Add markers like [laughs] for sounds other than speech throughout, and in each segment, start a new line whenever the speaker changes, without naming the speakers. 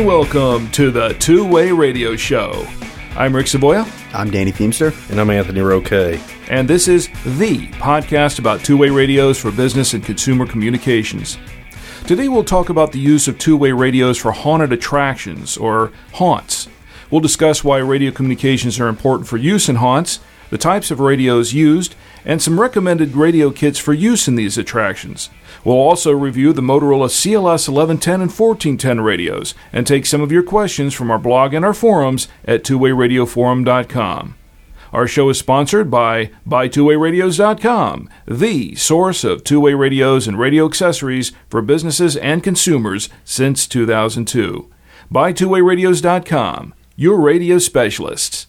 And welcome to the Two Way Radio Show. I'm Rick Savoya,
I'm Danny Feemster.
And I'm Anthony Roque.
and this is the podcast about two way radios for business and consumer communications. Today we'll talk about the use of two way radios for haunted attractions, or haunts. We'll discuss why radio communications are important for use in haunts, the types of radios used, and some recommended radio kits for use in these attractions. We'll also review the Motorola CLS 1110 and 1410 radios and take some of your questions from our blog and our forums at twowayradioforum.com. Our show is sponsored by BuyTwoWayRadios.com, the source of two-way radios and radio accessories for businesses and consumers since 2002. BuyTwoWayRadios.com, your radio specialists.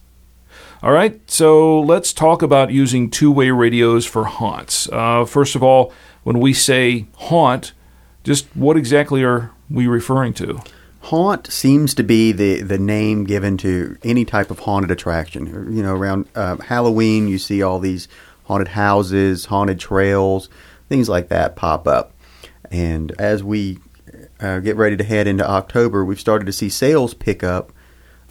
All right, so let's talk about using two way radios for haunts. Uh, first of all, when we say haunt, just what exactly are we referring to?
Haunt seems to be the, the name given to any type of haunted attraction. You know, around uh, Halloween, you see all these haunted houses, haunted trails, things like that pop up. And as we uh, get ready to head into October, we've started to see sales pick up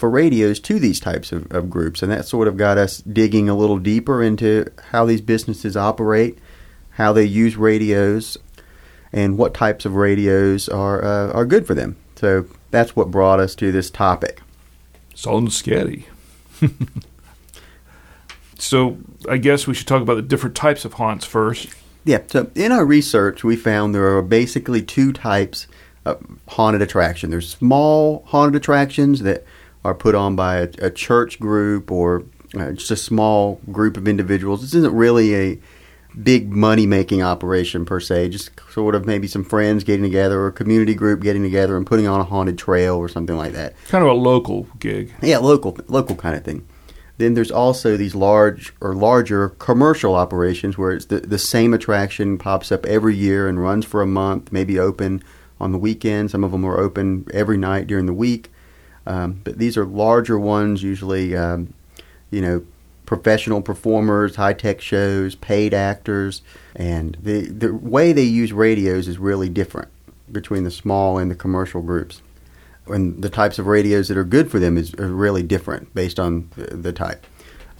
for radios to these types of, of groups. And that sort of got us digging a little deeper into how these businesses operate, how they use radios, and what types of radios are, uh, are good for them. So that's what brought us to this topic.
Sounds scary. [laughs] so I guess we should talk about the different types of haunts first.
Yeah, so in our research, we found there are basically two types of haunted attraction. There's small haunted attractions that are put on by a, a church group or uh, just a small group of individuals. This isn't really a big money making operation per se, just sort of maybe some friends getting together or a community group getting together and putting on a haunted trail or something like that.
Kind of a local gig.
Yeah, local local kind of thing. Then there's also these large or larger commercial operations where it's the, the same attraction pops up every year and runs for a month, maybe open on the weekend. Some of them are open every night during the week. Um, but these are larger ones, usually, um, you know, professional performers, high tech shows, paid actors, and the the way they use radios is really different between the small and the commercial groups. And the types of radios that are good for them is are really different based on the, the type.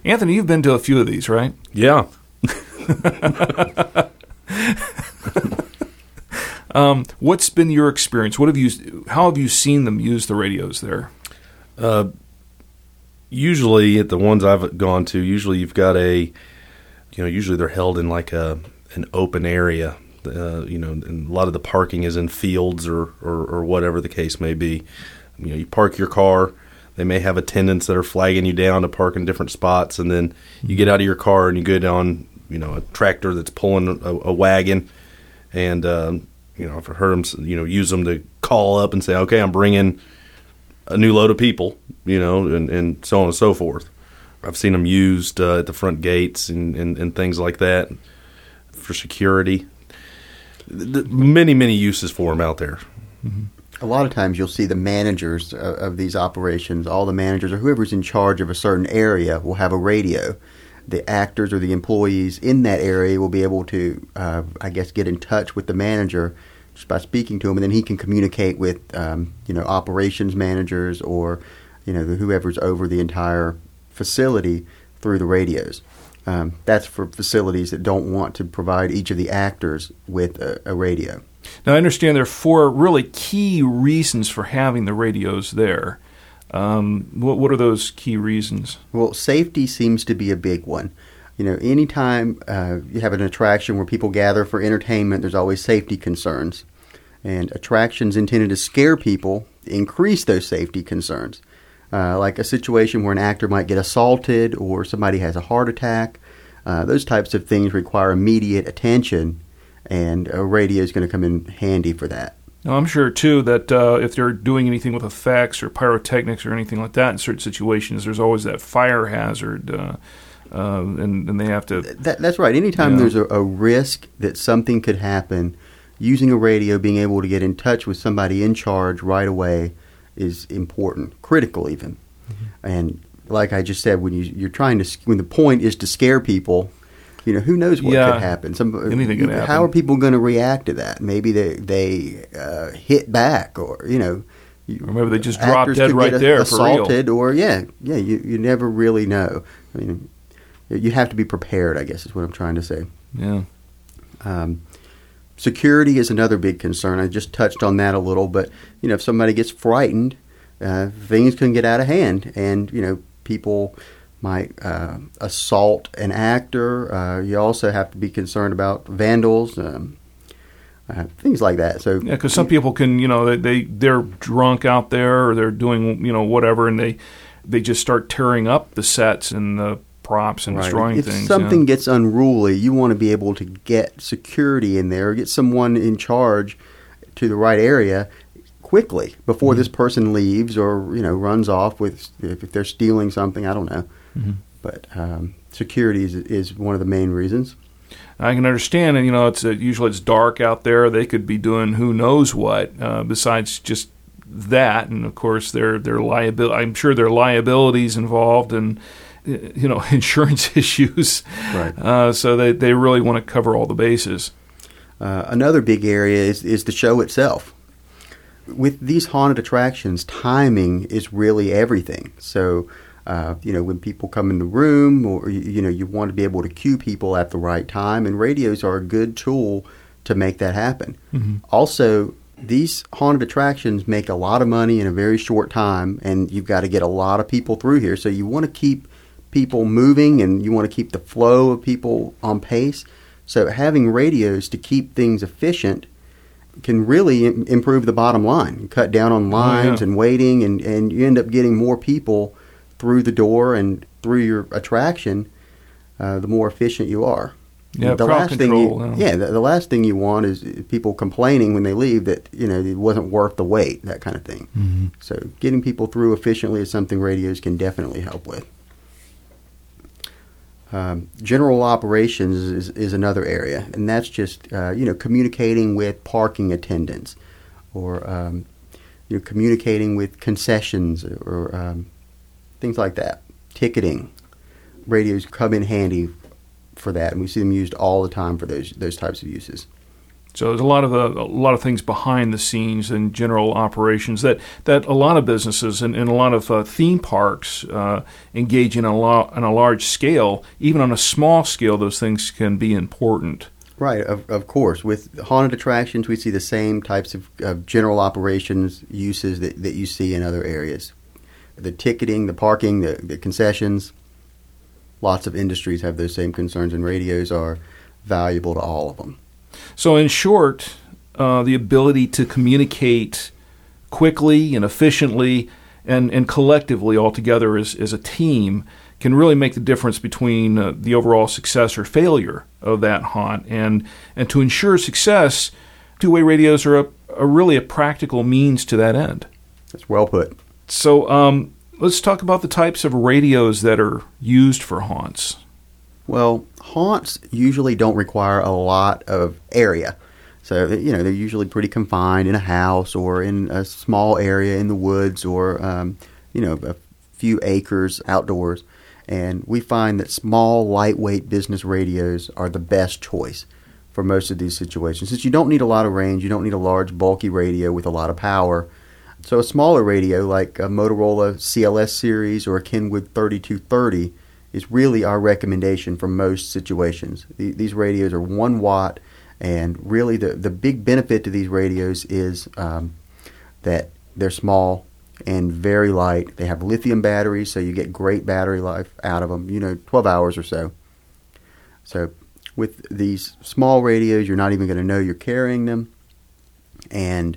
Anthony, you've been to a few of these, right?
Yeah. [laughs]
Um, what's been your experience? What have you? How have you seen them use the radios there?
Uh, usually, at the ones I've gone to, usually you've got a, you know, usually they're held in like a an open area. Uh, you know, and a lot of the parking is in fields or, or, or whatever the case may be. You know, you park your car. They may have attendants that are flagging you down to park in different spots, and then you get out of your car and you get on, you know, a tractor that's pulling a, a wagon, and um, you know, I've heard them, you know, use them to call up and say, okay, I'm bringing a new load of people, you know, and, and so on and so forth. I've seen them used uh, at the front gates and, and, and things like that for security. The, many, many uses for them out there.
A lot of times you'll see the managers of, of these operations, all the managers or whoever's in charge of a certain area will have a radio. The actors or the employees in that area will be able to, uh, I guess, get in touch with the manager by speaking to him, and then he can communicate with, um, you know, operations managers or, you know, whoever's over the entire facility through the radios. Um, that's for facilities that don't want to provide each of the actors with a, a radio.
Now, I understand there are four really key reasons for having the radios there. Um, what, what are those key reasons?
Well, safety seems to be a big one. You know, anytime uh, you have an attraction where people gather for entertainment, there's always safety concerns. And attractions intended to scare people increase those safety concerns. Uh, like a situation where an actor might get assaulted or somebody has a heart attack. Uh, those types of things require immediate attention and a radio is going to come in handy for that.
Now, I'm sure too that uh, if they're doing anything with effects or pyrotechnics or anything like that in certain situations, there's always that fire hazard, uh, uh, and, and they have to.
That, that's right. Anytime
Yeah.
there's a, a risk that something could happen, using a radio, being able to get in touch with somebody in charge right away is important, critical even.
Mm-hmm.
And like I just said, when you, you're trying to, when the point is to scare people, you know, who knows what
Yeah.
could happen? Some,
Anything could
How are people going to react to that? Maybe they they uh, hit back, or you know,
Or maybe they just drop
actors
dead right there
assaulted, or yeah, yeah, you you never really know. I mean, you have to be prepared. I guess is what I'm trying to say.
Yeah.
Um, security is another big concern. I just touched on that a little, but you know, if somebody gets frightened, uh, things can get out of hand, and you know, people might uh, assault an actor. Uh, you also have to be concerned about vandals, um, uh, things like that. So
Yeah, because some people can, you know, they, they they're drunk out there or they're doing, you know, whatever, and they they just start tearing up the sets and the props and
Right.
destroying
if
things.
something
yeah.
gets unruly, you want to be able to get security in there, get someone in charge to the right area quickly before
Mm-hmm.
this person leaves or you know runs off with if, if they're stealing something. I don't know,
Mhm.
but um, security is, is one of the main reasons.
I can understand, and you know, it's uh, usually it's dark out there. They could be doing who knows what uh, besides just that, and of course, their their liability. I'm sure there are liabilities involved, and you know, [laughs] insurance [laughs] issues.
Right.
Uh, so they they really want to cover all the bases.
Uh, another big area is, is the show itself. With these haunted attractions, timing is really everything. So, uh, you know, when people come in the room, or you, you know, you want to be able to cue people at the right time, and radios are a good tool to make that happen. Also, these haunted attractions make a lot of money in a very short time, and you've got to get a lot of people through here. So you want to keep people moving, and you want to keep the flow of people on pace. So having radios to keep things efficient can really Im- improve the bottom line. Cut down on lines
yeah.
and waiting, and, and you end up getting more people through the door and through your attraction. Uh, the more efficient you are.
Yeah,
the last
control,
thing you,
yeah.
yeah, the, the last thing you want is people complaining when they leave that you know it wasn't worth the wait, that kind of thing.
Mm-hmm.
So getting people through efficiently is something radios can definitely help with. Um, general operations is, is another area, and that's just uh, you know communicating with parking attendants, or um, you know communicating with concessions or um, things like that. Ticketing, radios come in handy for that, and we see them used all the time for those those types of uses.
So there's a lot of the, a lot of things behind the scenes and general operations that, that a lot of businesses and, and a lot of uh, theme parks uh, engage in a lot on a large scale. Even on a small scale, those things can be important.
Right, of, of course. With haunted attractions, we see the same types of, of general operations uses that, that you see in other areas. The ticketing, the parking, the, the concessions. Lots of industries have those same concerns, and radios are valuable to all of them.
So, in short, uh, the ability to communicate quickly and efficiently and, and collectively all together as, as a team can really make the difference between uh, the overall success or failure of that haunt. And, and to ensure success, two way radios are, a, are really a practical means to that end.
That's well put.
So, um, let's talk about the types of radios that are used for haunts.
Well, haunts usually don't require a lot of area. So, you know, they're usually pretty confined in a house or in a small area in the woods or, um, you know, a few acres outdoors. And we find that small, lightweight business radios are the best choice for most of these situations. Since you don't need a lot of range, you don't need a large, bulky radio with a lot of power. So, a smaller radio like a Motorola CLS series or a Kenwood 3230 is really our recommendation for most situations. The, these radios are one watt, and really the, the big benefit to these radios is um, that they're small and very light. They have lithium batteries, so you get great battery life out of them, you know, 12 hours or so. So, with these small radios, you're not even going to know you're carrying them, and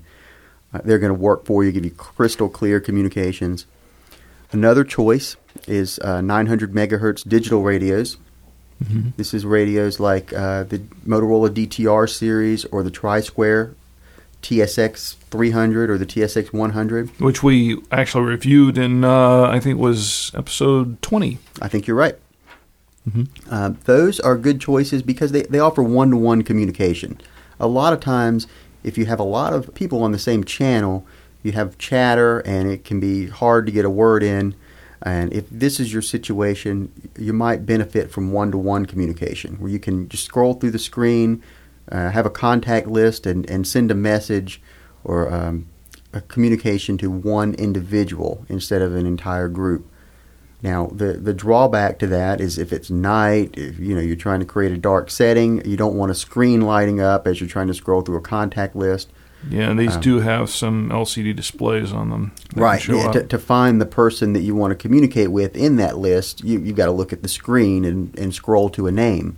uh, they're going to work for you, give you crystal clear communications. Another choice is uh, 900 megahertz digital radios. This is radios like uh, the Motorola DTR series or the TriSquare TSX 300 or the TSX 100.
which we actually reviewed in uh, I think it was episode twenty.
I think you're right. Uh, those are good choices because they, they offer one to one communication. A lot of times, if you have a lot of people on the same channel, you have chatter and it can be hard to get a word in. And if this is your situation, you might benefit from one to one communication where you can just scroll through the screen, uh, have a contact list, and, and send a message or um, a communication to one individual instead of an entire group. Now, the, the drawback to that is if it's night, if you know you're trying to create a dark setting, you don't want a screen lighting up as you're trying to scroll through a contact list.
Yeah, and these do have some LCD displays on them.
Right. Yeah, to, to find the person that you want to communicate with in that list, you, you've got to look at the screen and, and scroll to a name.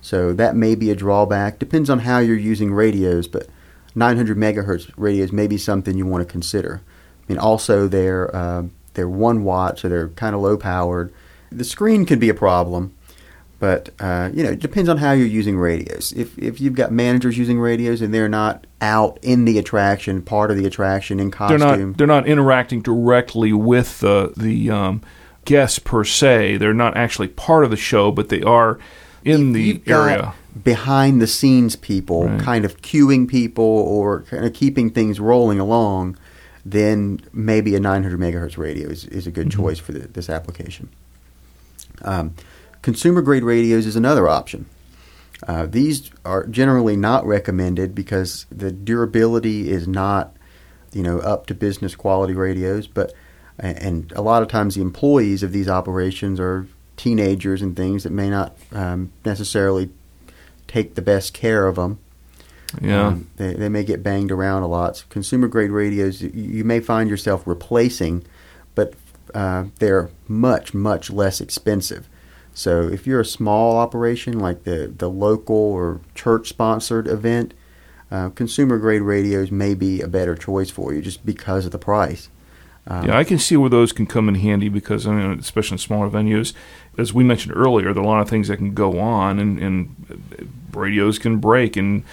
So that may be a drawback. Depends on how you're using radios, but 900 megahertz radios may be something you want to consider. I mean, also they're uh, they're one watt, so they're kind of low powered. The screen can be a problem, but uh, you know it depends on how you're using radios. If if you've got managers using radios and they're not out in the attraction, part of the attraction in
they're
costume,
not they're not interacting directly with the the um, guests per se. They're not actually part of the show, but they are in the area.
behind the scenes people
Right.
kind of cueing people or kind of keeping things rolling along, then maybe a 900 megahertz radio is, is a good
Mm-hmm.
choice for the, this application. Um, consumer grade radios is another option. Uh, these are generally not recommended because the durability is not, you know, up to business quality radios. But and a lot of times the employees of these operations are teenagers and things that may not um, necessarily take the best care of them.
Yeah,
Um, they, they may get banged around a lot. So consumer grade radios, you, you may find yourself replacing, but uh, they're much, much less expensive. So if you're a small operation like the, the local or church sponsored event, uh, consumer grade radios may be a better choice for you just because of the price. Um,
yeah, I can see where those can come in handy because I mean, especially in smaller venues, as we mentioned earlier, there are a lot of things that can go on, and, and radios can break. And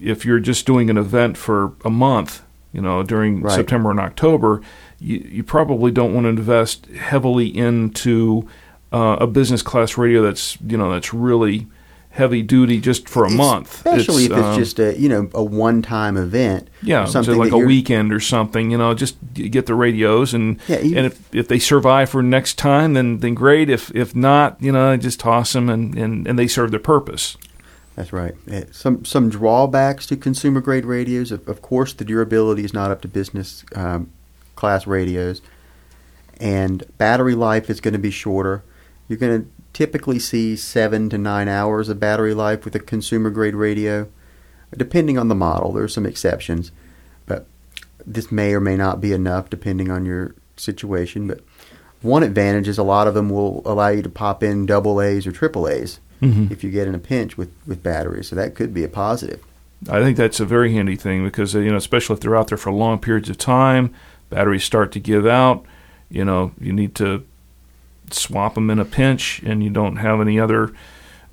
if you're just doing an event for a month, you know, during
Right.
September and October, you, you probably don't want to invest heavily into uh, a business class radio that's you know that's really heavy duty just for a month.
especially if it's
um,
just a you know a one time event.
yeah,
or
so
something
like a weekend or something, you know, just get the radios and
Yeah, even-
and if, if they survive for next time, then then great. If if not, you know, just toss them and, and, and they serve their purpose.
That's right. Some some drawbacks to consumer grade radios. Of, of course, the durability is not up to business um, class radios, and battery life is going to be shorter. You're going to typically see seven to nine hours of battery life with a consumer grade radio, depending on the model. There are some exceptions, but this may or may not be enough depending on your situation. But one advantage is a lot of them will allow you to pop in double A's or triple A's
Mhm.
if you get in a pinch with, with batteries. So that could be a positive.
I think that's a very handy thing because uh, you know, especially if they're out there for long periods of time, batteries start to give out. You know, you need to swap them in a pinch, and you don't have any other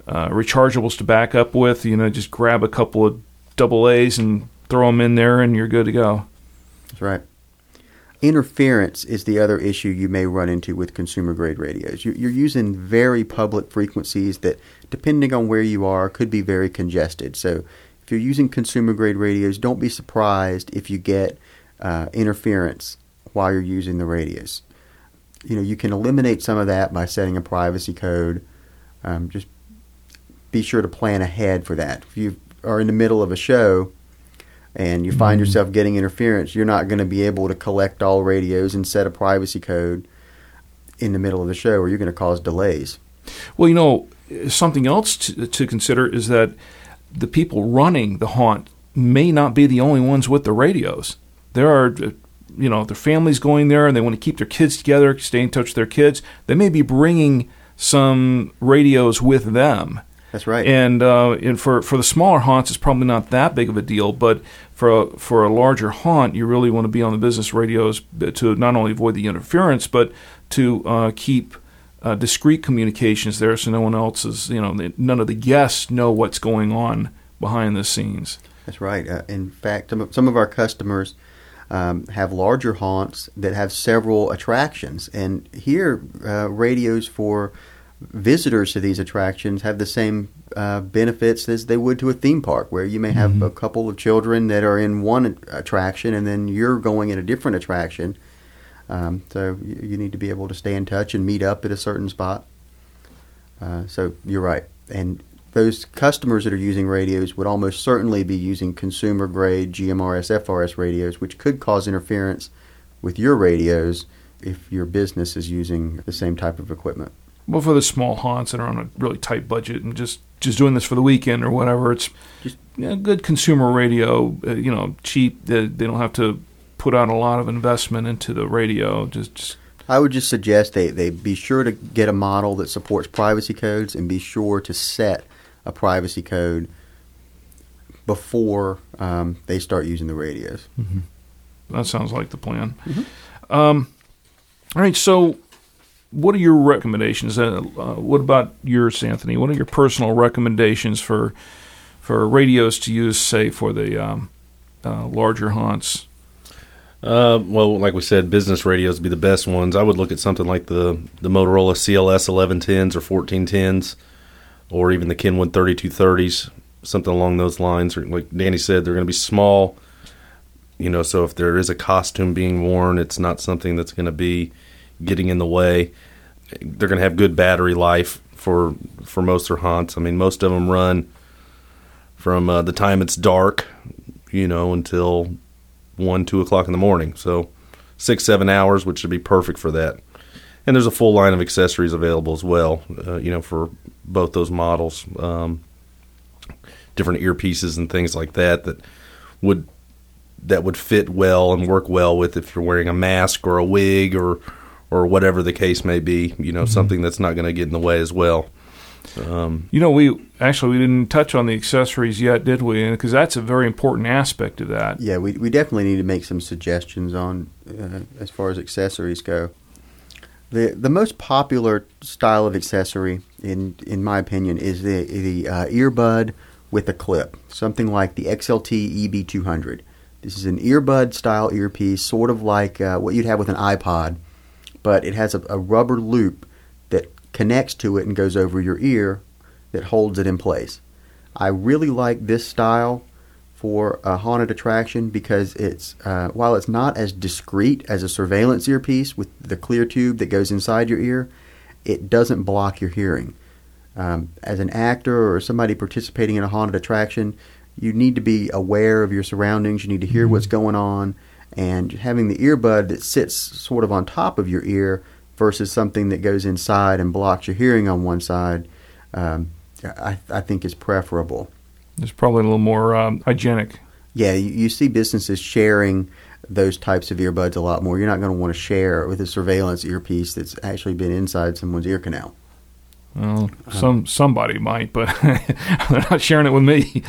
uh, rechargeables to back up with. You know, just grab a couple of double A's and throw them in there, and you're good to go.
That's right. Interference is the other issue you may run into with consumer grade radios. You- You're using very public frequencies that, depending on where you are, could be very congested. So, if you're using consumer grade radios, don't be surprised if you get uh, interference while you're using the radios. You know, you can eliminate some of that by setting a privacy code. Um, just be sure to plan ahead for that. If you are in the middle of a show and you find yourself getting interference, you're not going to be able to collect all radios and set a privacy code in the middle of the show, or you're going to cause delays.
Well, you know, something else to, to consider is that the people running the haunt may not be the only ones with the radios. There are, uh, you know, their families going there and they want to keep their kids together, stay in touch with their kids. They may be bringing some radios with them.
That's right.
And uh, and for for the smaller haunts, it's probably not that big of a deal. But for a, for a larger haunt, you really want to be on the business radios to not only avoid the interference, but to uh, keep uh, discreet communications there, so no one else is, you know, none of the guests know what's going on behind the scenes.
That's right. Uh, in fact, some of, some of our customers um, have larger haunts that have several attractions, and here uh, radios for visitors to these attractions have the same uh, benefits as they would to a theme park, where you may have
Mhm.
a couple of children that are in one attraction, and then you're going in a different attraction. Um, so you, you need to be able to stay in touch and meet up at a certain spot. Uh, so you're right, and those customers that are using radios would almost certainly be using consumer grade GMRS FRS radios, which could cause interference with your radios if your business is using the same type of equipment.
Well, for the small haunts that are on a really tight budget and just just doing this for the weekend or whatever, it's
Just-
you know, good consumer radio. Uh, you know, cheap. They, they don't have to put out a lot of investment into the radio. Just, just
I would just suggest they, they be sure to get a model that supports privacy codes and be sure to set a privacy code before um, they start using the radios.
that sounds like the plan. Um, all right, so what are your recommendations? Uh, uh, what about yours, Anthony? What are your personal recommendations for for radios to use, say, for the um, uh, larger haunts?
Uh, well, like we said, business radios would be the best ones. I would look at something like the the Motorola CLS 1110s or 1410s, or even the Kenwood 3230s, something along those lines. Or like Danny said, they're going to be small. You know, so if there is a costume being worn, it's not something that's going to be getting in the way. They're going to have good battery life for for most of their haunts. I mean, most of them run from uh, the time it's dark, you know, until one, two o'clock in the morning. So six, seven hours, which would be perfect for that. And there's a full line of accessories available as well, uh, you know, for both those models. Um, different earpieces and things like that that would that would fit well and work well with if you're wearing a mask or a wig or or whatever the case may be. You know, something that's not going to get in the way as well. Um,
You know, we actually we didn't touch on the accessories yet, did we? Because that's a very important aspect of that.
Yeah, we, we definitely need to make some suggestions on uh, as far as accessories go. The the most popular style of accessory, in in my opinion, is the the uh, earbud with a clip, something like the XLT EB200. This is an earbud style earpiece, sort of like uh, what you'd have with an iPod, but it has a, a rubber loop that connects to it and goes over your ear that holds it in place. I really like this style for a haunted attraction because it's uh, while it's not as discreet as a surveillance earpiece with the clear tube that goes inside your ear, it doesn't block your hearing. Um, as an actor or somebody participating in a haunted attraction, you need to be aware of your surroundings. You need to hear what's going on, and having the earbud that sits sort of on top of your ear versus something that goes inside and blocks your hearing on one side, um, I, I think is preferable.
It's probably a little more um, hygienic.
Yeah, you, you see businesses sharing those types of earbuds a lot more. You're not going to want to share with a surveillance earpiece that's actually been inside someone's ear canal.
Well, some somebody might, but [laughs] they're not sharing it with me.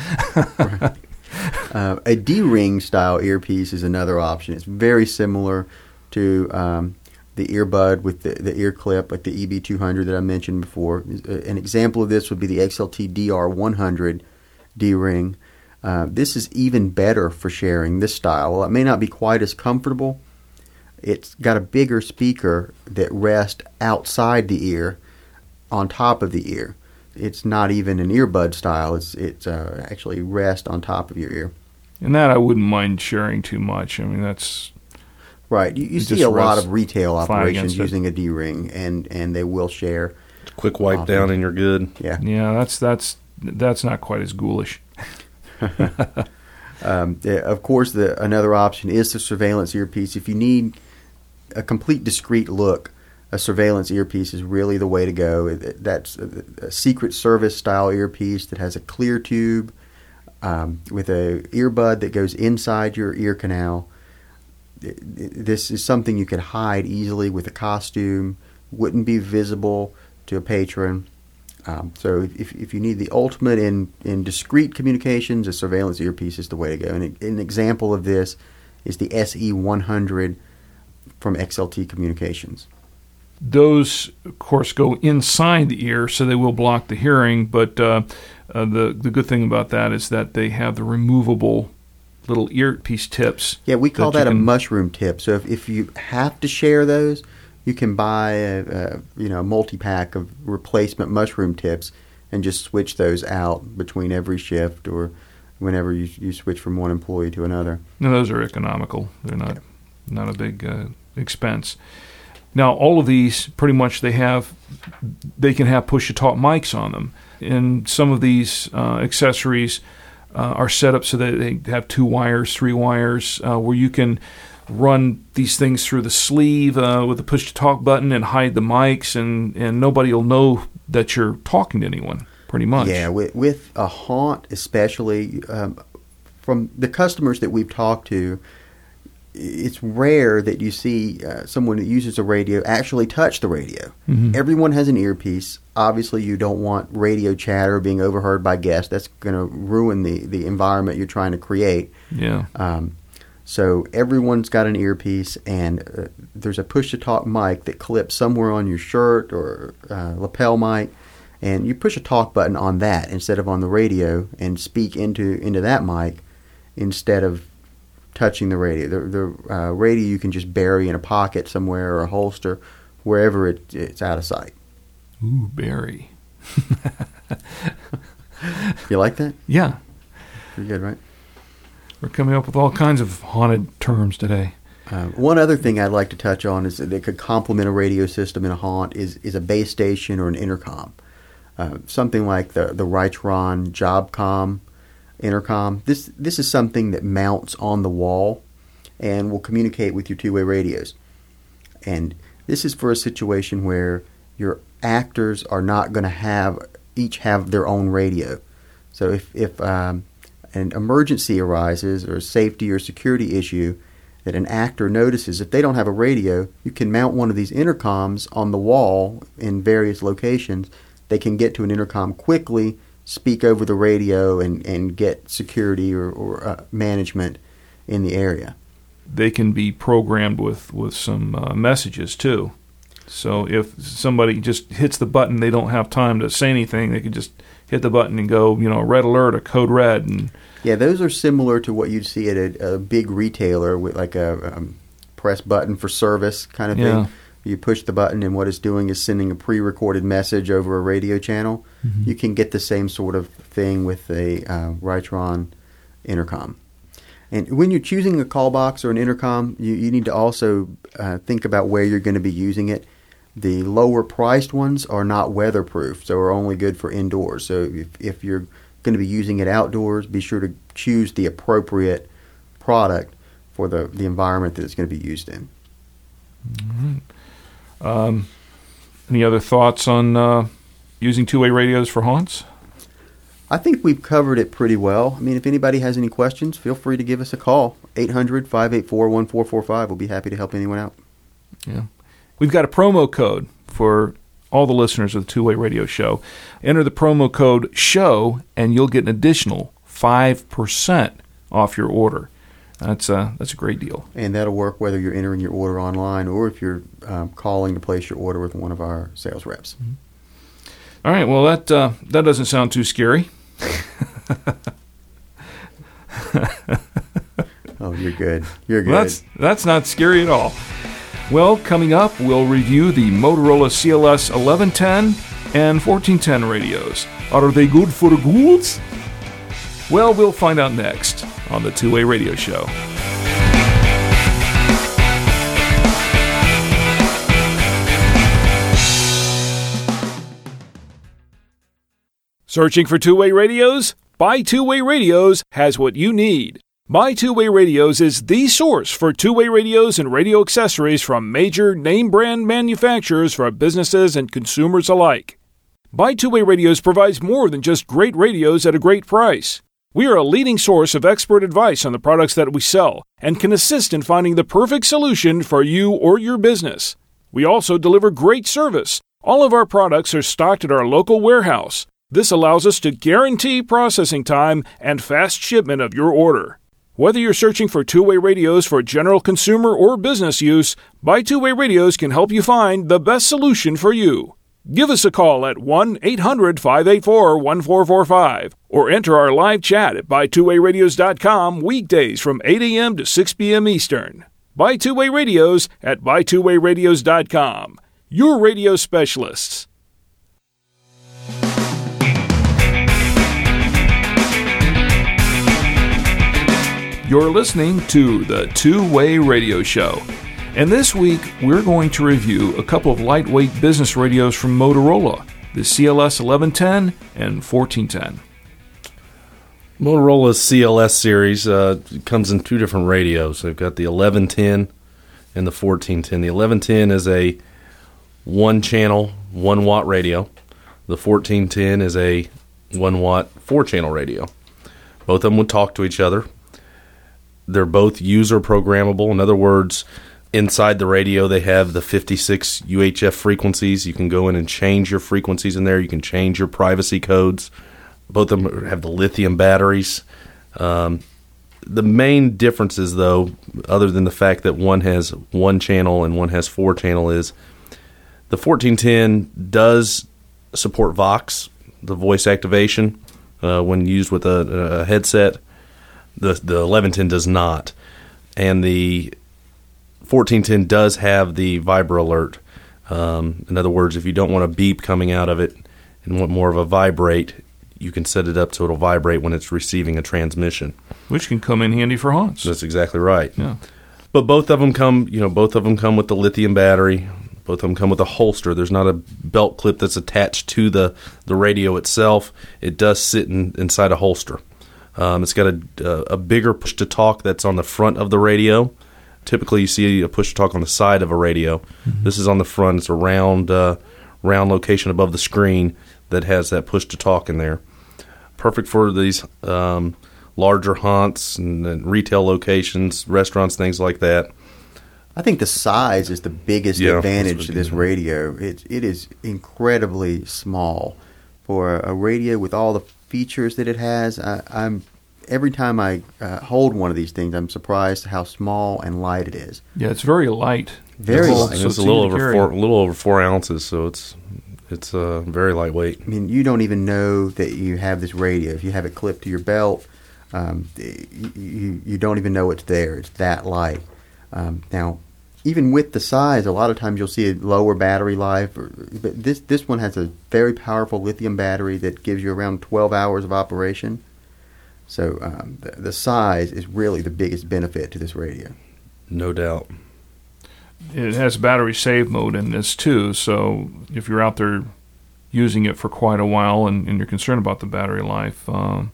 Uh, a D-ring style earpiece is another option. It's very similar to um, the earbud with the, the ear clip, like the EB200 that I mentioned before. Uh, An example of this would be the XLT DR100 D-ring. Uh, this is even better for sharing this style. While it may not be quite as comfortable, it's got a bigger speaker that rests outside the ear on top of the ear. It's not even an earbud style. It's it's uh, actually rest on top of your ear.
and that I wouldn't mind sharing too much. I mean, that's
Right. You, you see a lot of retail operations
against it.
using a D ring, and and they will share.
quick wipe down and you're good.
Yeah.
yeah, that's that's that's not quite as ghoulish. [laughs]
Um, of course, the another option is the surveillance earpiece. If you need a complete discreet look, a surveillance earpiece is really the way to go. That's a, a Secret Service style earpiece that has a clear tube um, with a earbud that goes inside your ear canal. Th- th- This is something you could hide easily with a costume. Wouldn't be visible to a patron. Um, so if, if you need the ultimate in, in discrete communications, a surveillance earpiece is the way to go. And an example of this is the SE100 from XLT Communications.
those, of course, go inside the ear, so they will block the hearing. But uh, uh, the the good thing about that is that they have the removable little earpiece tips.
Yeah, we call
that
that, a mushroom tip. So if, if you have to share those, you can buy a, a you know multi pack of replacement mushroom tips and just switch those out between every shift or whenever you, you switch from one employee to another.
No, those are economical. They're not not a big uh, expense. Now, all of these pretty much they have they can have push to talk mics on them, and some of these uh, accessories uh, are set up so that they have two wires, three wires, uh, where you can run these things through the sleeve uh, with the push to talk button and hide the mics, and and nobody will know that you're talking to anyone. Pretty much.
Yeah, with, with a haunt, especially um, from the customers that we've talked to, it's rare that you see uh, someone that uses a radio actually touch the radio. Everyone has an earpiece. Obviously, you don't want radio chatter being overheard by guests. That's going to ruin the, the environment you're trying to create.
Yeah.
Um, so everyone's got an earpiece, and uh, there's a push to talk mic that clips somewhere on your shirt or uh, lapel mic, and you push a talk button on that instead of on the radio, and speak into into that mic instead of touching the radio. The, the uh, radio you can just bury in a pocket somewhere or a holster, wherever it, it's out of sight.
Ooh, Barry. [laughs]
You like that?
Yeah.
Pretty good, right?
We're coming up with all kinds of haunted terms today.
Uh, one other thing I'd like to touch on is that could complement a radio system in a haunt is, is a base station or an intercom. Uh, something like the the Ritron Jobcom intercom. This this is something that mounts on the wall and will communicate with your two way radios. And this is for a situation where your actors are not going to have each have their own radio. So if if um, an emergency arises or a safety or security issue that an actor notices, if they don't have a radio, you can mount one of these intercoms on the wall in various locations. They can get to an intercom quickly, speak over the radio, and, and get security or, or uh, management in the area.
They can be programmed with with some uh, messages too. So if somebody just hits the button, they don't have time to say anything. They can just hit the button and go, you know, red alert, a code red, and
Yeah, those are similar to what you'd see at a, a big retailer with like a um, press button for service kind of
Yeah.
thing. You push the button, and what it's doing is sending a pre-recorded message over a radio channel. You can get the same sort of thing with a uh, Ritron intercom. And when you're choosing a call box or an intercom, you, you need to also uh, think about where you're going to be using it. The lower priced ones are not weatherproof, so are only good for indoors. So if, if you're going to be using it outdoors, be sure to choose the appropriate product for the, the environment that it's going to be used in.
um, any other thoughts on uh, using two way radios for haunts?
I think we've covered it pretty well. I mean, if anybody has any questions, feel free to give us a call. 800 584 1445. We'll be happy to help anyone out.
Yeah. We've got a promo code for all the listeners of the Two Way Radio Show. Enter the promo code SHOW, and you'll get an additional 5% off your order. That's a, that's a great deal.
And that'll work whether you're entering your order online or if you're um, calling to place your order with one of our sales reps.
All right, well, that, uh, that doesn't sound too scary. [laughs]
Oh, you're good. You're good.
Well, that's, that's not scary at all. Well, coming up, we'll review the Motorola CLS 1110 and 1410 radios. Are they good for ghouls? Well, we'll find out next on the Two Way Radio Show. Searching for two way radios? Buy Two Way Radios has what you need. Buy Two Way Radios is the source for two way radios and radio accessories from major name brand manufacturers for businesses and consumers alike. Buy Two Way Radios provides more than just great radios at a great price. We are a leading source of expert advice on the products that we sell and can assist in finding the perfect solution for you or your business. We also deliver great service. All of our products are stocked at our local warehouse. This allows us to guarantee processing time and fast shipment of your order. Whether you're searching for two way radios for general consumer or business use, Buy Two Way Radios can help you find the best solution for you. Give us a call at 1 800 584 1445 or enter our live chat at buytwowayradios.com weekdays from 8 a.m. to 6 p.m. Eastern. Buy Two Way Radios at buytwowayradios.com. Your radio specialists. You're listening to the Two Way Radio Show. And this week, we're going to review a couple of lightweight business radios from Motorola the CLS 1110 and 1410.
Motorola's CLS series uh, comes in two different radios. They've got the 1110 and the 1410. The 1110 is a one channel, one watt radio. The 1410 is a one watt, four channel radio. Both of them would talk to each other. They're both user programmable. In other words, inside the radio, they have the 56 UHF frequencies. You can go in and change your frequencies in there. You can change your privacy codes. Both of them have the lithium batteries. Um, the main differences, though, other than the fact that one has one channel and one has four channel, is the 1410 does support Vox, the voice activation, uh, when used with a, a headset. The the 1110 does not, and the 1410 does have the vibra alert. Um, in other words, if you don't want a beep coming out of it and want more of a vibrate, you can set it up so it'll vibrate when it's receiving a transmission.
Which can come in handy for haunts.
That's exactly right.
Yeah.
But both of them come, you know, both of them come with the lithium battery. Both of them come with a holster. There's not a belt clip that's attached to the, the radio itself. It does sit in, inside a holster. Um, it's got a, a, bigger push to talk that's on the front of the radio. Typically, you see a push to talk on the side of a radio. This is on the front. It's a round, uh, round location above the screen that has that push to talk in there. Perfect for these um, larger haunts and, and retail locations, restaurants, things like that.
I think the size is the biggest
Yeah,
advantage to this radio. It it is incredibly small for a radio with all the features that it has. I, I'm every time I uh, hold one of these things, I'm surprised how small and light it is.
Yeah, it's very light.
Very
It's-
light.
So
it's a little over
carry.
four, a little over four ounces, so it's it's uh, very lightweight.
I mean, you don't even know that you have this radio. If you have it clipped to your belt, um, you, you, you don't even know it's there. It's that light. Um, now, even with the size, a lot of times you'll see a lower battery life. Or, but this this one has a very powerful lithium battery that gives you around 12 hours of operation. So um, the, the size is really the biggest benefit to this radio.
No doubt.
It has battery save mode in this too, so if you're out there using it for quite a while and, and you're concerned about the battery life, um,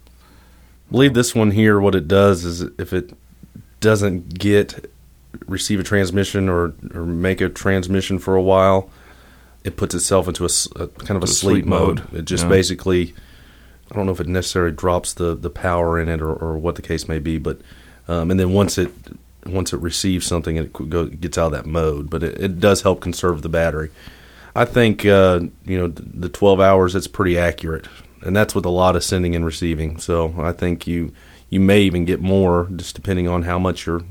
I believe this one here, what it does is if it doesn't get receive a transmission or, or make a transmission for a while, it puts itself into a kind of a sleep,
sleep
mode.
mode,
It just
yeah.
basically, I don't know if it necessarily drops the, the power in it or, or what the case may be, but um, and then once it once it receives something, it go, gets out of that mode. But it, it does help conserve the battery. I think uh, you know the 12 hours. It's pretty accurate, and that's with a lot of sending and receiving. So I think you you may even get more just depending on how much you're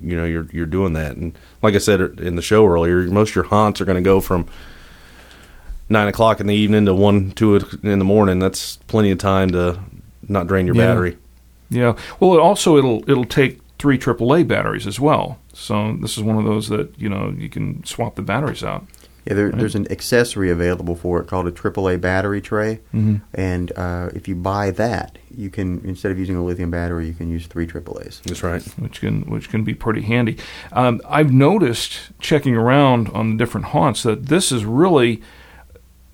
you know you're you're doing that. And like I said in the show earlier, most of your haunts are going to go from nine o'clock in the evening to one two in the morning. That's plenty of time to not drain your
Yeah.
battery.
yeah. Well, it also it'll it'll take three AAA batteries as well. So this is one of those that you know you can swap the batteries out.
Yeah, there, there's an accessory available for it called a AAA battery tray,
Mhm.
and uh, if you buy that, you can instead of using a lithium battery, you can use three AAA's.
That's right.
which can which can be pretty handy. Um, I've noticed checking around on the different haunts that this is really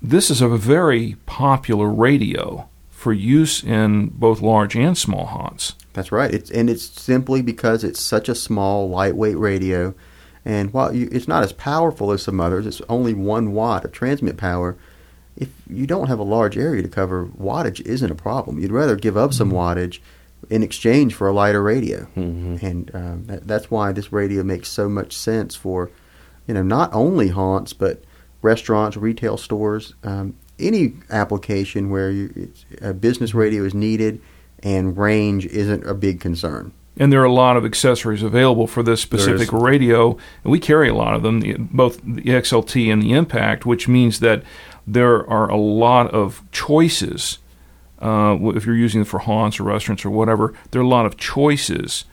this is a very popular radio for use in both large and small haunts.
That's right. It's and it's simply because it's such a small, lightweight radio, and while you, it's not as powerful as some others, it's only one watt of transmit power. If you don't have a large area to cover, wattage isn't a problem. You'd rather give up some wattage in exchange for a lighter radio, and um, that, that's why this radio makes so much sense for, you know, not only haunts but restaurants, retail stores, um, any application where you, it's, a business radio is needed and range isn't a big concern.
And there are a lot of accessories available for this specific radio, and we carry a lot of them, the- both the XLT and the Impact, which means that there are a lot of choices. Uh, if you're using it for haunts or restaurants or whatever, there are a lot of choices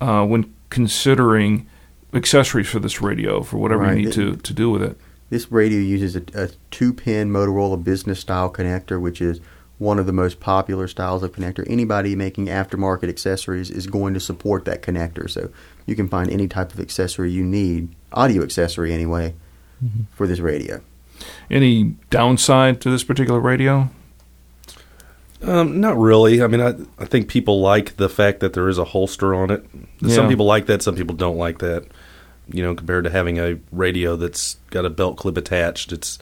uh, when considering accessories for this radio for whatever
Right.
you need to, to do with it.
This radio uses a, a two-pin Motorola business style connector, which is one of the most popular styles of connector. Anybody making aftermarket accessories is going to support that connector, so you can find any type of accessory you need, audio accessory anyway, for this radio.
Any downside to this particular radio?
Um, not really. I mean, I I think people like the fact that there is a holster on it.
Yeah.
Some people like that. Some people don't like that. You know, compared to having a radio that's got a belt clip attached, it's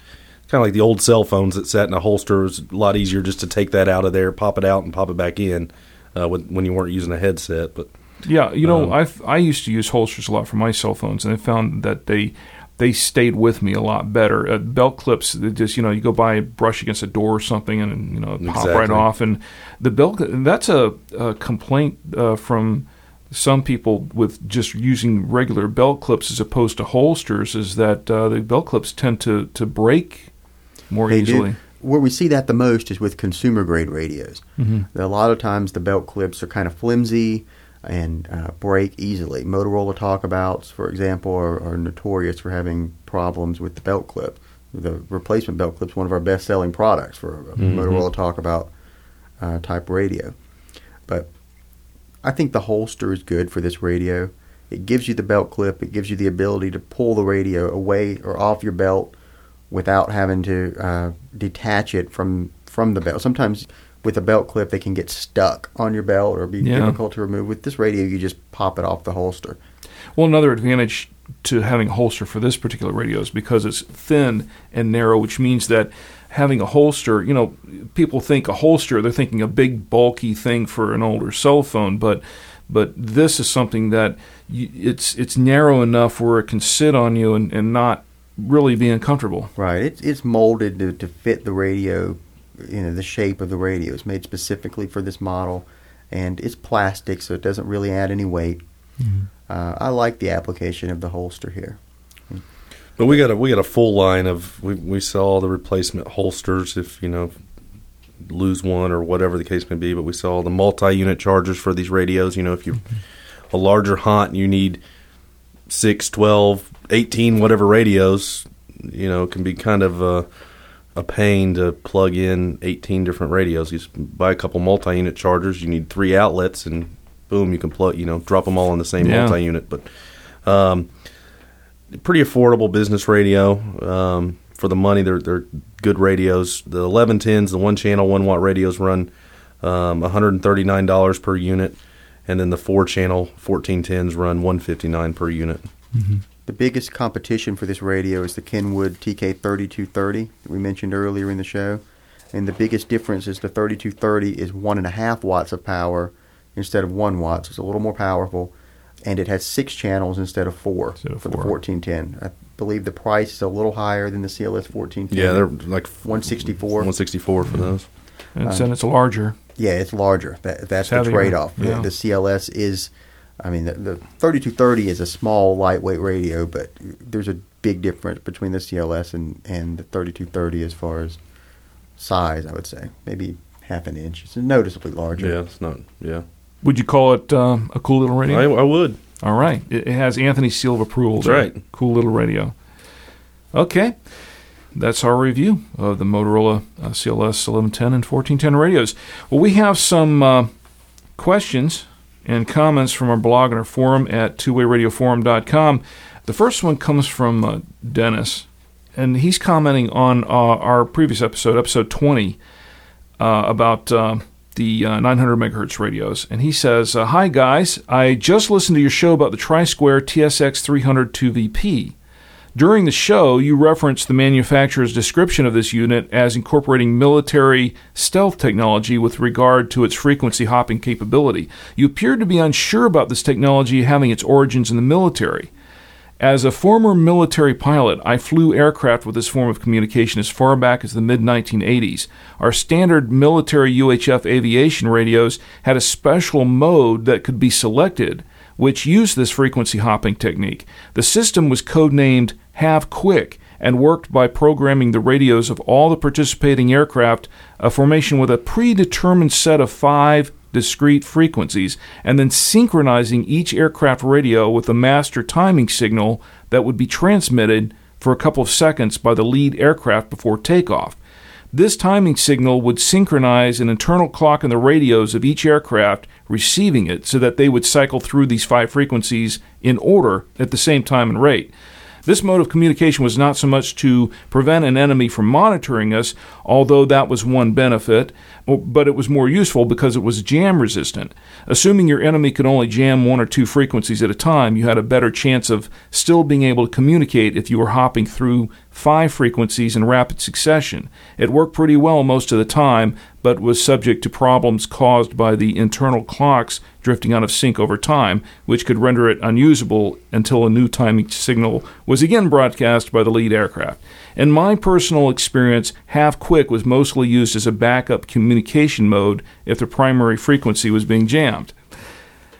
kind of like the old cell phones that sat in a holster. It was a lot easier just to take that out of there, pop it out, and pop it back in uh, when, when you weren't using a headset. But
Yeah, you know,
Um,
I've I used to use holsters a lot for my cell phones, and I found that they they stayed with me a lot better. Uh, belt clips, just you know, you go by, brush against a door or something, and you know, pop right off. And the belt that's a, a complaint uh, from some people with just using regular belt clips as opposed to holsters is that uh, the belt clips tend to to break more
They
easily.
do. Where we see that the most is with consumer grade radios.
Mm-hmm.
A lot of times the belt clips are kind of flimsy and uh, break easily. Motorola talkabouts, for example, are, are notorious for having problems with the belt clip. The replacement belt clip is one of our best selling products for a Motorola talkabout uh, type radio. But I think the holster is good for this radio. It gives you the belt clip. It gives you the ability to pull the radio away or off your belt without having to uh, detach it from from the belt. Sometimes with a belt clip, they can get stuck on your belt or be
Yeah.
difficult to remove. With this radio, you just pop it off the holster.
Well, another advantage to having a holster for this particular radio is because it's thin and narrow, which means that having a holster, you know, people think a holster, they're thinking a big bulky thing for an older cell phone, but but this is something that you, it's it's narrow enough where it can sit on you and, and not really be uncomfortable.
Right. It's it's molded to, to fit the radio, you know, the shape of the radio. It's made specifically for this model, and it's plastic, so it doesn't really add any weight. Uh, I like the application of the holster here.
but we got a we got a full line of we we sell all the replacement holsters if you know lose one or whatever the case may be. But we sell all the multi-unit chargers for these radios. You know, if you a larger haunt, you need 6, 12, 18, whatever radios. You know, it can be kind of a, a pain to plug in 18 different radios. You just buy a couple multi-unit chargers. You need three outlets, and boom, you can plug. You know, drop them all in the same
Yeah.
multi-unit. But um, pretty affordable business radio um, for the money. They're they're good radios. The eleven tens, the one channel, one watt radios run um, one hundred and thirty nine dollars per unit, and then the four channel fourteen tens run one fifty nine per unit.
The biggest competition for this radio is the Kenwood TK3230 that we mentioned earlier in the show. And the biggest difference is the 3230 is one and a half watts of power instead of one watt, so it's a little more powerful. And it has six channels instead of four
Instead of
for
four.
the 1410. I believe the price is a little higher than the CLS 1410.
Yeah, they're like
164.
one sixty four for those.
And then uh, it's larger.
Yeah, it's larger. That, that's the trade-off.
yeah.
The, the CLS is, I mean, the, the 3230 is a small, lightweight radio, but there's a big difference between the CLS and, and the 3230 as far as size. I would say maybe half an inch. It's noticeably larger.
Yeah, it's not. Yeah,
Would you call it um, a cool little radio?
I, I would.
All right. It, it has Anthony's seal of approval.
That's
there.
right.
Cool little radio. Okay. That's our review of the Motorola uh, CLS 1110 and 1410 radios. Well, we have some uh, questions and comments from our blog and our forum at twowayradioforum.com. The first one comes from uh, Dennis, and he's commenting on uh, our previous episode, episode 20, uh, about uh, the uh, 900 megahertz radios. And he says, uh, Hi, guys. I just listened to your show about the TriSquare TSX 300 2VP. During the show, you referenced the manufacturer's description of this unit as incorporating military stealth technology with regard to its frequency hopping capability. You appeared to be unsure about this technology having its origins in the military. As a former military pilot, I flew aircraft with this form of communication as far back as the mid 1980s. Our standard military UHF aviation radios had a special mode that could be selected, which used this frequency hopping technique. The system was codenamed Have Quick and worked by programming the radios of all the participating aircraft, a formation with a predetermined set of five discrete frequencies, and then synchronizing each aircraft radio with a master timing signal that would be transmitted for a couple of seconds by the lead aircraft before takeoff. This timing signal would synchronize an internal clock in the radios of each aircraft receiving it so that they would cycle through these five frequencies in order at the same time and rate. This mode of communication was not so much to prevent an enemy from monitoring us, although that was one benefit, but it was more useful because it was jam resistant. Assuming your enemy could only jam one or two frequencies at a time, you had a better chance of still being able to communicate if you were hopping through five frequencies in rapid succession. It worked pretty well most of the time, but was subject to problems caused by the internal clocks drifting out of sync over time, which could render it unusable until a new timing signal was again broadcast by the lead aircraft. In my personal experience, Have Quick was mostly used as a backup communication mode if the primary frequency was being jammed.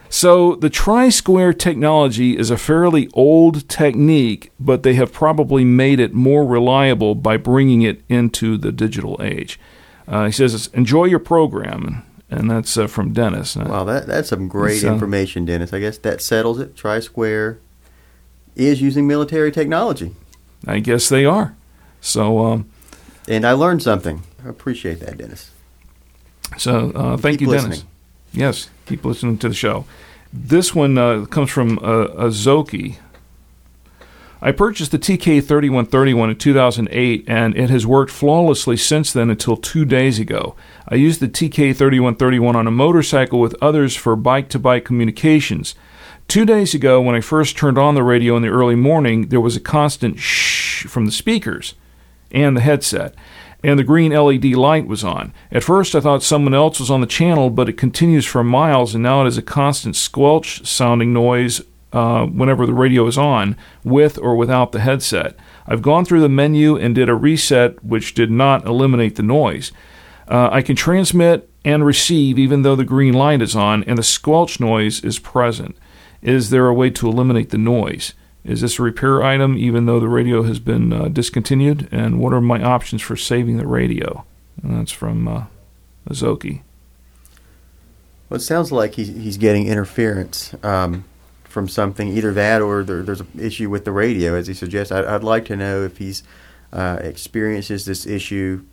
So the TriSquare technology is a fairly old technique, but they have probably made it more reliable by bringing it into the digital age. Uh, he says, "Enjoy your program," and that's uh, from Dennis.
Wow, that that's some great
So-
information, Dennis. I guess that settles it. TriSquare is using military technology,
I guess they are. So, um,
and I learned something. I appreciate that, Dennis.
So uh, thank
Keep
you,
listening.
Dennis. Yes, keep listening to the show. This one uh, comes from uh, Azoki. I purchased the TK3131 in 2008, and it has worked flawlessly since then until two days ago. I used the TK3131 on a motorcycle with others for bike to bike communications. Two days ago, when I first turned on the radio in the early morning, there was a constant shh from the speakers and the headset, and the green LED light was on. At first, I thought someone else was on the channel, but it continues for miles, and now it is a constant squelch sounding noise uh, whenever the radio is on, with or without the headset. I've gone through the menu and did a reset, which did not eliminate the noise. Uh, I can transmit and receive even though the green light is on and the squelch noise is present. Is there a way to eliminate the noise? Is this a repair item even though the radio has been uh, discontinued? And what are my options for saving the radio? And that's from uh, Azoki.
Well, it sounds like he's, he's getting interference um, from something, either that or there, there's an issue with the radio, as he suggests. I, I'd like to know if he's uh, experiences this issue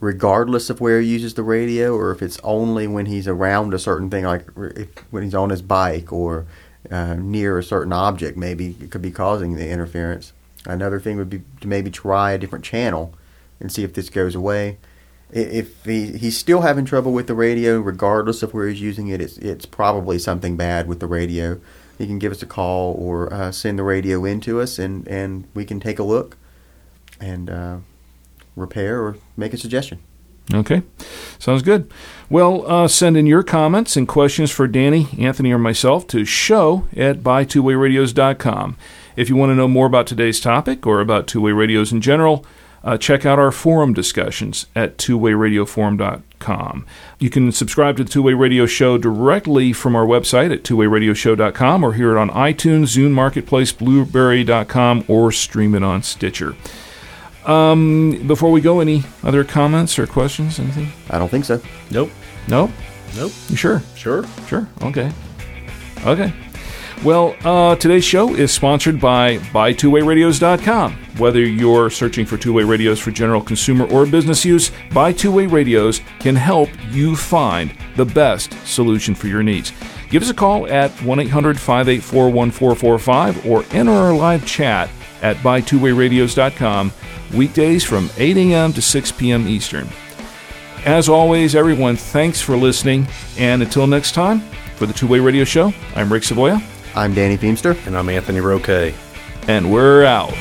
regardless of where he uses the radio, or if it's only when he's around a certain thing, like if, when he's on his bike or uh, near a certain object, maybe it could be causing the interference. Another thing would be to maybe try a different channel and see if this goes away. If he, he's still having trouble with the radio, regardless of where he's using it, it's, it's probably something bad with the radio. He can give us a call or uh, send the radio in to us, and, and we can take a look and uh, repair or make a suggestion.
Okay, sounds good. Well, uh, send in your comments and questions for Danny, Anthony, or myself to show at buytwowayradios.com. If you want to know more about today's topic or about two way radios in general, uh, check out our forum discussions at twowayradioforum.com. You can subscribe to the Two Way Radio Show directly from our website at twowayradioshow.com or hear it on iTunes, Zune Marketplace, Blubrry.com, or stream it on Stitcher. Um, before we go, any other comments or questions? Anything?
I don't think so.
Nope.
No?
Nope.
You sure?
Sure.
Sure. Okay. Okay. Well, uh, today's show is sponsored by BuyTwoWayRadios.com. Whether you're searching for two-way radios for general consumer or business use, Buy Two-Way Radios can help you find the best solution for your needs. Give us a call at 1-800-584-1445 or enter our live chat at BuyTwoWayRadios.com weekdays from 8 a.m. to 6 p.m. Eastern. As always, everyone, thanks for listening. And until next time, for the Two Way Radio Show, I'm Rick Savoya,
I'm Danny Feemster.
And I'm Anthony Roque.
and we're out.